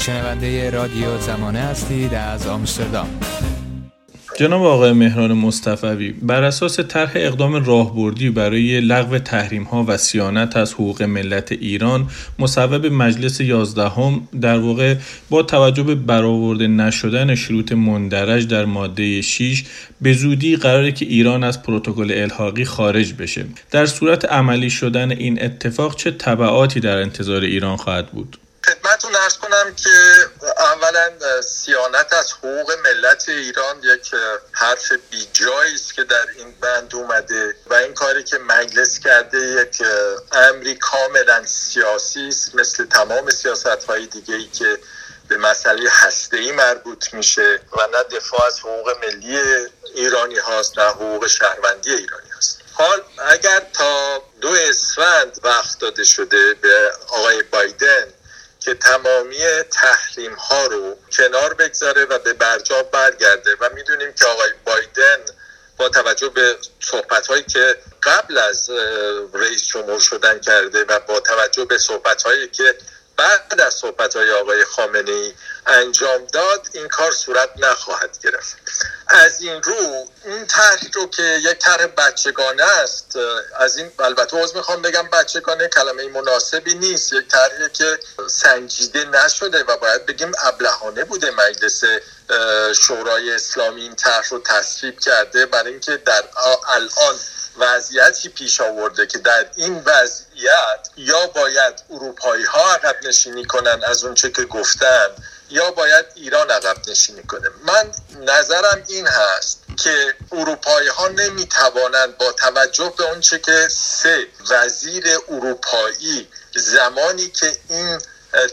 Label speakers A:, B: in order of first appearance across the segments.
A: شنونده رادیو زمانه هستید از آمستردام.
B: جناب آقای مهران مصطفی بر اساس طرح اقدام راهبردی برای لغو تحریم ها و سیانت از حقوق ملت ایران مصوب مجلس یازدهم در واقع با توجه به برآورده نشدن شروط مندرج در ماده 6 به زودی قراره که ایران از پروتکل الحاقی خارج بشه. در صورت عملی شدن این اتفاق چه تبعاتی در انتظار ایران خواهد بود؟
C: خدمتتون ارز کنم که اولا سیانت از حقوق ملت ایران یک حرف بیجایی است که در این بند اومده و این کاری که مجلس کرده یک امری کاملا سیاسی است مثل تمام سیاست های دیگه ای که به مسئله هسته ای مربوط میشه و نه دفاع از حقوق ملی ایرانی هاست نه حقوق شهروندی ایرانی هاست. حال اگر تا دو اسفند وقت داده شده به آقای بایدن که تمامی تحریم ها رو کنار بگذاره و به برجام برگرده و می‌دونیم که آقای بایدن با توجه به صحبت هایی که قبل از رئیس جمهور شدن کرده و با توجه به صحبت هایی که بعد از صحبت های آقای خامنه ای انجام داد این کار صورت نخواهد گرفت. از این رو این طرح رو که یک طرح بچگانه است از این البته عوض می‌خوام بگم بچگانه کلمه مناسبی نیست. یک طرحی که سنجیده نشده و باید بگیم ابلهانه بوده مجلس شورای اسلامی این طرح رو تصویب کرده برای اینکه در الان وضعیتی پیش آورده که در این وضعیت یا باید اروپایی ها عقب نشینی کنن از اونچه که گفتن یا باید ایران عقب نشینی کنه. من نظرم این هست که اروپایی ها نمی توانند با توجه به اونچه که سه وزیر اروپایی زمانی که این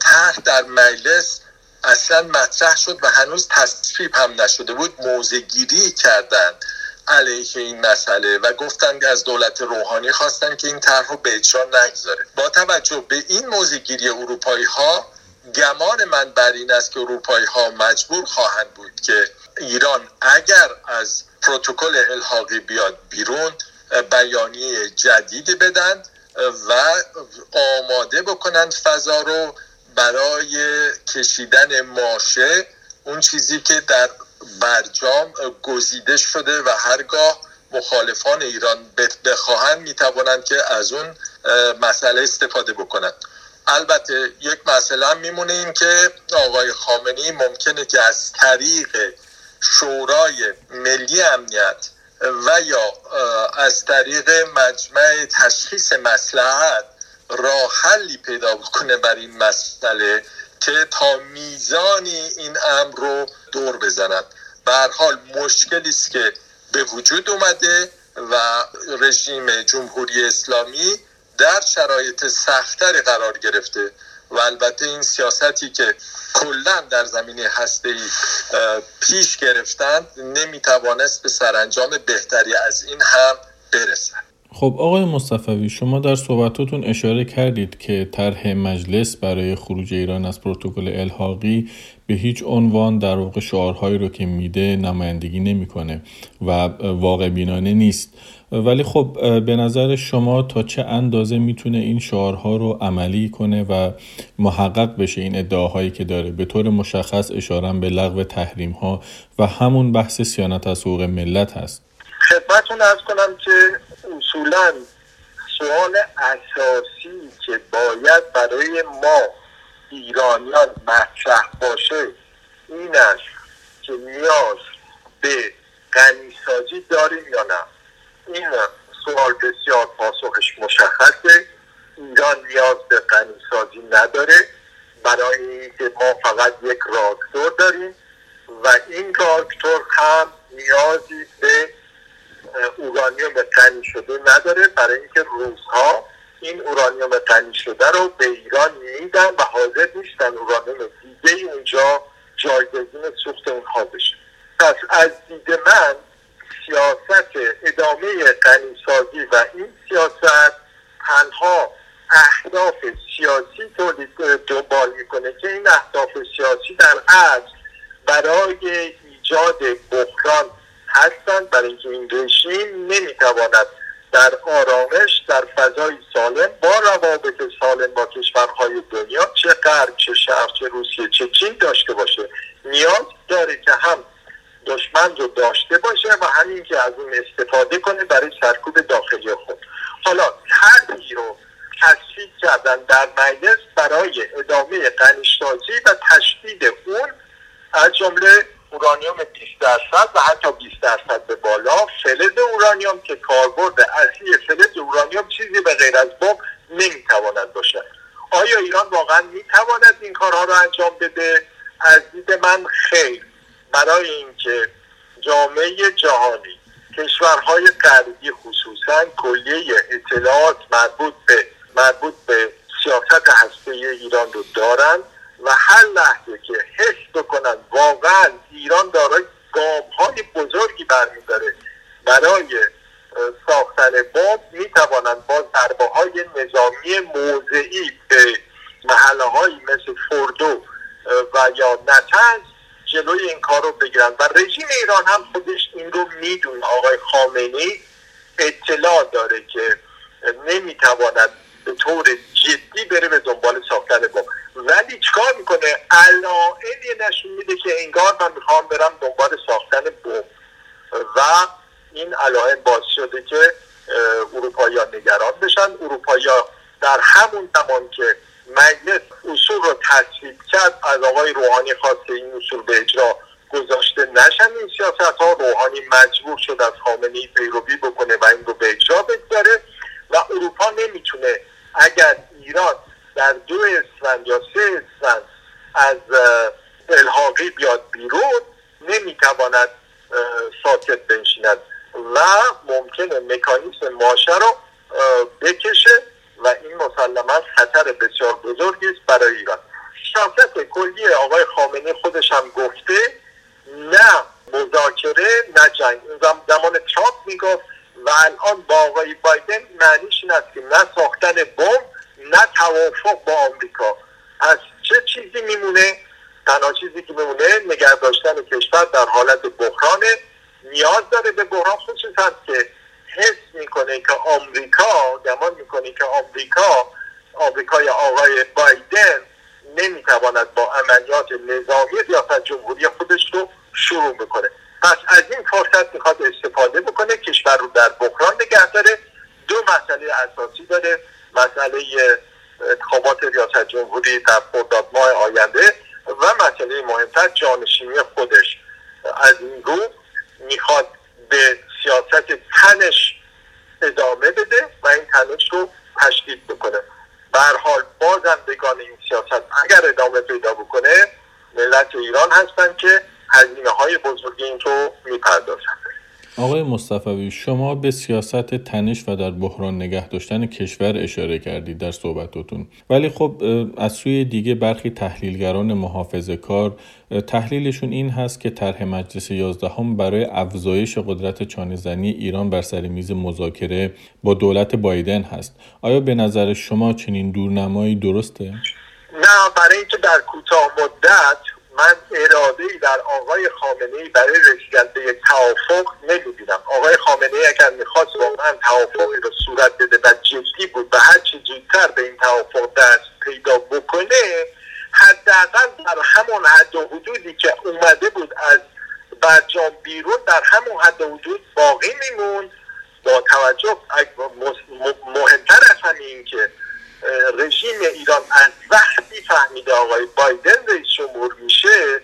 C: طرح در مجلس اصلا مطرح شد و هنوز تصویب هم نشده بود موزگیری کردند علیه این مسئله و گفتن از دولت روحانی خواستن که این طرح رو به اجرا نگذاره. با توجه به این موزگیری اروپایی ها گمان من بر این است که اروپایی ها مجبور خواهند بود که ایران اگر از پروتکل الحاقی بیاد بیرون بیانیه جدیدی بدن و آماده بکنند فضا رو برای کشیدن ماشه اون چیزی که در برجام گزیده شده و هرگاه مخالفان ایران بخواهند می‌توانند که از اون مسئله استفاده بکنند. البته یک مسئله هم میمونه این که آقای خامنی ممکنه که از طریق شورای ملی امنیت و یا از طریق مجمع تشخیص مسلحت راه حلی پیدا بکنه بر این مسئله که تا میزانی این امر رو دور بزند. به حال مشکلی است که به وجود اومده و رژیم جمهوری اسلامی در شرایط سختری قرار گرفته و البته این سیاستی که کلا در زمینه هسته پیش گرفتند نمی‌توانست به سرانجام بهتری از این هم برسد.
B: خب آقای مصطفی شما در صحبتاتون اشاره کردید که طرح مجلس برای خروج ایران از پروتکل الحاقی به هیچ عنوان در واقع شعارهایی رو که میده نمایندگی نمی‌کنه و واقع بینانه نیست. ولی خب به نظر شما تا چه اندازه می‌تونه این شعارها رو عملی کنه و محقق بشه این ادعاهایی که داره؟ به طور مشخص اشاره به لغو تحریم ها و همون بحث سیانت از حقوق ملت هست.
C: خدمتتون ارز کنم که اصولا سوال اساسی که باید برای ما ایرانیان مطرح باشه این است که نیاز به غنیسازی داریم یا نه. این سوال بسیار پاسخش مشخصه. ایران نیاز به غنیسازی نداره. برای اینکه ما فقط یک راکتور داریم و این راکتور هم نیازی به اورانیوم غنی شده نداره. برای اینکه روزها این اورانیوم غنی شده رو به ایران میدن و حاضر نیستن اورانیوم دیگه اونجا جایگزین سوخت اونها بشه. پس از دید من سیاست ادامه غنیسازی و این سیاست تنها اهداف سیاسی تولید دنبال می‌کنه که این اهداف سیاسی در اصل برای ایجاد بحران هستند. برای اینکه این رژیم نمی‌تواند
D: در آرامش در فضای سالم با روابط سالم با کشورهای دنیا چه غرب چه شرق چه روسیه چه چین داشته باشه. نیاز داره که هم دشمن رو داشته باشه و همین که از اون استفاده کنه برای سرکوب داخلی خود. حالا طرحی رو تصویب کردن در مجلس برای ادامه قنیشتازی و تشدید اون از جمله اورانیوم 20 درصد و حتی 20 درصد به بالا. فلز اورانیوم که کاربرد اصلی فلز اورانیوم چیزی به غیر از بمب نمی‌تواند باشه. آیا ایران واقعا می‌تواند این کارها رو انجام بده؟ از دید من خیر. برای اینکه جامعه جهانی کشورهای غربی خصوصا کلیه اطلاعات مربوط به مربوط به سیاست هسته ایران رو دارن و هر لحظه که حس بکنن واقعا ایران دارای گام های بزرگی برمیداره. برای ساختن بمب می‌توانند با ضربه های نظامی موضعی به محله های مثل فردو و یا نتنز جلوی این کار رو بگیرن و رژیم ایران هم خودش این رو می‌دونه. آقای خامنی اطلاع داره که نمی‌تواند به طور جدی بره به دنبال ساختن بمب ولی چیکار می‌کنه؟ علائمی نشون میده که انگار من می‌خوام برم دنبال ساختن بمب. و این علائم باعث شده که اروپایی نگران بشن. اروپایی در همون زمان که مجلس اصول رو تصویب کرد از آقای روحانی خواسته این اصول به اجرا گذاشته نشن این سیاست ها روحانی مجبور شد از خامنه پیروی بکنه و این رو به اجرا بگذاره. و اروپا نمی‌تونه اگر ایران در دو اسفند یا سه اسفند از الحاقی بیاد بیرون نمی‌تواند ساکت بنشیند و ممکنه مکانیسم ماشه رو بکشه و این مسلما خطر بسیار بزرگی است برای ایران. سیاست کلی آقای خامنه خودش هم گفته نه مذاکره نه جنگ. زمان ترامپ می‌گفت الان با آقای بایدن معنیش این است که نه ساختن بمب نه توافق با آمریکا. از چه چیزی میمونه؟ تنها چیزی که میمونه نگه داشتن کشور در حالت بحرانه. نیاز داره به بحران خصوصا که حس می‌کنه که آمریکا گمان می‌کنه که آمریکا آمریکای آقای بایدن نمی‌تواند با عملیات نظامی ریاست جمهوری خودش رو شروع بکنه. پس از این فرصت می‌خواد استفاده بکنه کشور رو در بحران نگه داره دو مسئله اساسی داره مسئله انتخابات ریاست جمهوری در خرداد ماه آینده و مسئله مهمتر جانشینی خودش. از این رو می‌خواد به سیاست تنش ادامه بده و این تنش رو تشدید بکنه. به حال بازندگان این سیاست اگر ادامه پیدا بکنه ملت ایران هستن که هزینه های بزرگی این رو می‌پردازن.
B: آقای مصطفی شما به سیاست تنش و در بحران نگه داشتن کشور اشاره کردید در صحبتاتون ولی خب از سوی دیگه برخی تحلیلگران محافظه کار تحلیلشون این هست که طرح مجلس یازدهم برای افزایش قدرت چانهزنی ایران بر سر میز مذاکره با دولت بایدن هست آیا به نظر شما چنین دورنمایی درسته؟
D: نه برای اینکه در کوتاه مدت من اراده ای در آقای خامنه ای برای رسیدن به یک توافق نمی‌بینم. آقای خامنه ای اگر می‌خواست واقعا توافقی رو صورت بده و جدی بود و هر چی زودتر به این توافق دست پیدا بکنه حداقل در همون حد و حدودی که اومده بود از برجام بیرون در همون حد و حدود باقی میمون با توجه مهمتر از همین که رژیم ایران از وقتی فهمیده آقای بایدن رئیس جمهور میشه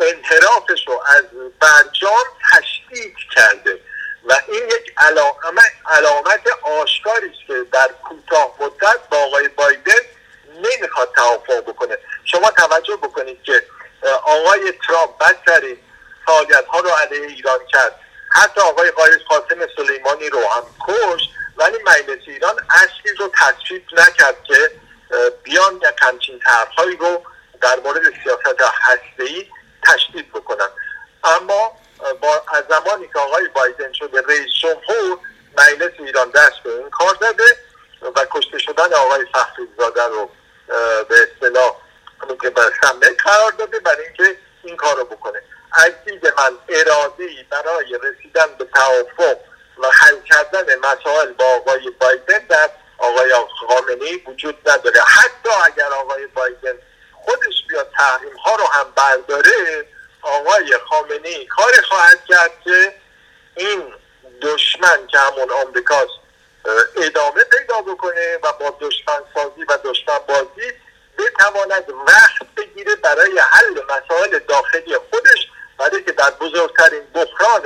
D: انحرافش رو از برجام تشدید کرده و این یک علامت, علامت آشکاری است که در کوتاه مدت با آقای بایدن نمی‌خواد توافق بکنه شما توجه بکنید که آقای ترامپ بدترین فعالیت ها رو علیه ایران کرد حتی آقای قایز قاسم سلیمانی رو هم کشت ولی مجلس ایران اصلی رو تصویب نکرد که بیان یک همچین طرحهایی رو در مورد سیاست هسته‌ای تشدید بکنن. اما با از زمانی که آقای بایدن شده رئیس جمهور مجلس ایران دست به این کار زده و کشته شدن آقای فخری زاده رو به اصطلاح که به قرار داده برای اینکه این کار رو بکنه. دید من اراده برای رسیدن به توافق و حل کردن مسائل با آقای بایدن در آقای خامنه وجود نداره. حتی اگر آقای بایدن خودش بیاد تحریم ها رو هم برداره آقای خامنه کاری خواهد کرد که این دشمن که همون آمریکاست ادامه پیدا بکنه و با دشمن سازی و دشمن بازی بتواند وقت بگیره برای حل مسائل داخلی خودش برای که در بزرگترین بحران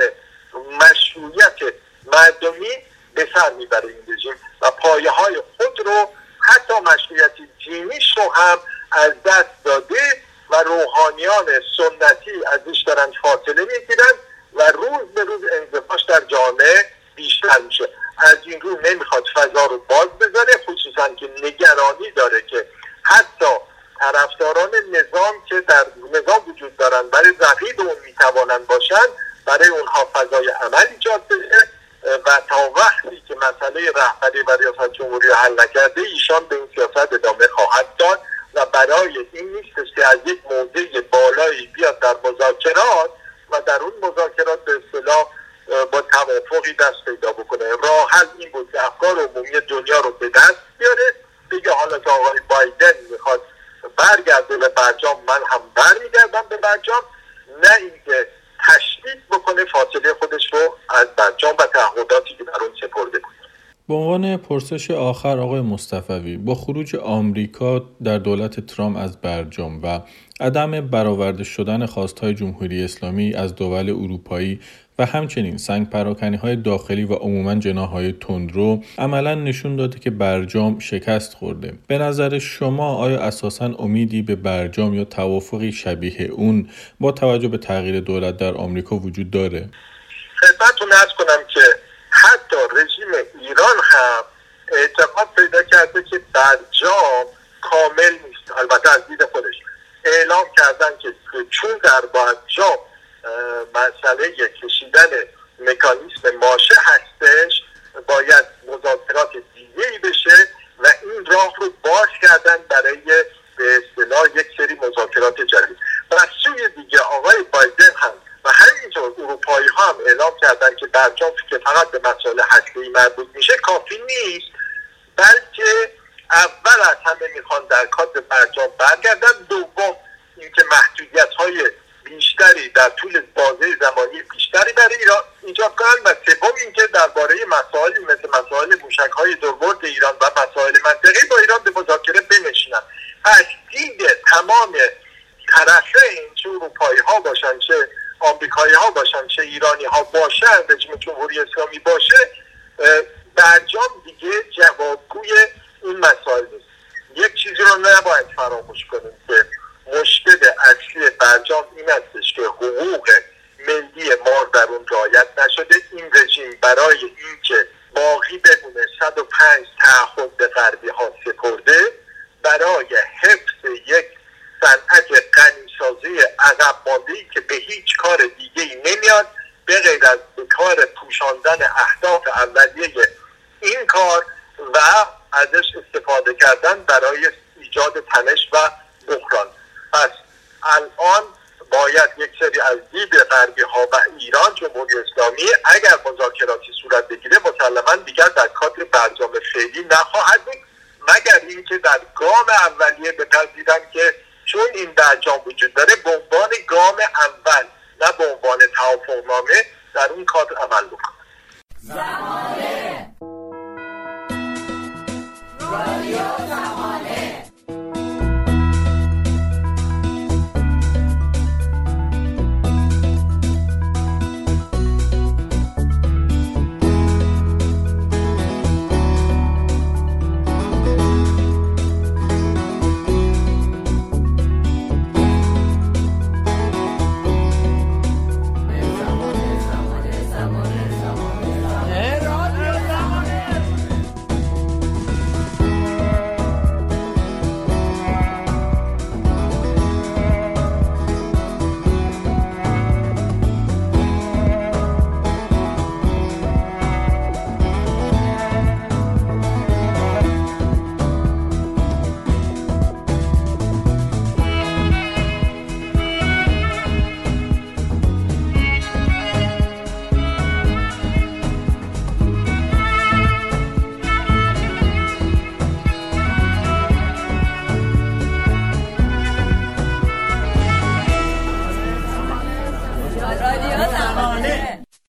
D: مشروعیت مردمی به سر می‌بره این رژیم و پایه های خود رو حتی مشروعیت دینیش رو هم از دست داده و روحانیان سنتی ازش دارن فاصله می‌گیرن و روز به روز انزفاش در جامعه بیشتر میشه. از این رو نمی‌خواد فضا رو باز بذاره خصوصا که نگرانی داره که حتی طرفداران نظام که در نظام وجود دارن برای رقیب اون می‌توانند باشند برای اونها فضای عمل ایجاد بشه و تا وقتی که مسئله رهبری و ریاست جمهوری رو حل نکرده ایشان به این سیاست ادامه خواهد داد و برای این نیستش که از یک موضع بالایی بیاد در مذاکرات و در اون مذاکرات به اصطلاح با توافقی دست پیدا بکنه. راه حل این بود که افکار عمومی دنیا رو به دست بیاره بگه حالا که آقای بایدن می‌خواد برگرده به برجام من هم برمیگردم به برجام نه اینکه تشدید بکنه فاصله خودش رو از برجام و تعهداتی که در اون سپرده بود.
B: به عنوان پرسش آخر آقای مصطفوی با خروج آمریکا در دولت ترامپ از برجام و عدم برآورده شدن خواستهای جمهوری اسلامی از دول اروپایی و همچنین سنگ پراکنی های داخلی و عموما جناهای تندرو عملا نشون داده که برجام شکست خورده. به نظر شما آیا اساسا امیدی به برجام یا توافقی شبیه اون با توجه به تغییر دولت در آمریکا وجود داره؟
D: خدمتتون کنم که حتی رژیم ایران هم اعتقاد پیدا کرده که برجام کامل نیست. البته از دید خودش. اعلام کردن که چون در برجام مسئله کشیدن مکانیسم ماشه هستش باید مذاکرات دیگه ای بشه و این راه رو باز کردن برای به اصطلاح یک سری مذاکرات جدید. و سوی دیگه آقای بایدن هم و همینطور اروپایی ها هم اعلام کردن که برجام که فقط به مسائل هسته‌ای مربوط میشه کافی نیست بلکه اول از همه می‌خوان در کات برجام برگردن دوم بیشتری در طول بازه زمانی بیشتری برای ایران ایجاد کنند و سوم اینکه درباره مسائلی مثل مسائل موشک های دوربرد ایران و مسائل منطقی با ایران به مذاکره بنشینند پس دید تمام طرفین چه اروپایی ها باشن چه آمریکایی ها باشن چه ایرانی ها باشن رژیم جمهوری اسلامی باشه برجام دیگه جوابگوی این مسائل نیست. یک چیزی رو نباید فراموش کنیم که مشکل اصلی برجام این استش که حقوق ملی ما در اون رعایت نشده. این رژیم برای اینکه باقی بمونه 105 تعهد غربی ها سپرده. برای حفظ یک صنعت غنیسازی عقب مانده که به هیچ کار دیگه ای نمیاد به غیر از به کار پوشاندن اهداف اولیه این کار و ازش استفاده کردن برای ایجاد تنش و بحران پس الان باید یک سری از دید غربی ها و ایران جمهوری اسلامی اگر مذاکراتی صورت بگیره مسلما دیگر در کادر برجام فعلی نخواهد بود مگر اینکه در گام اولیه بپذیرن که چون این برجام وجود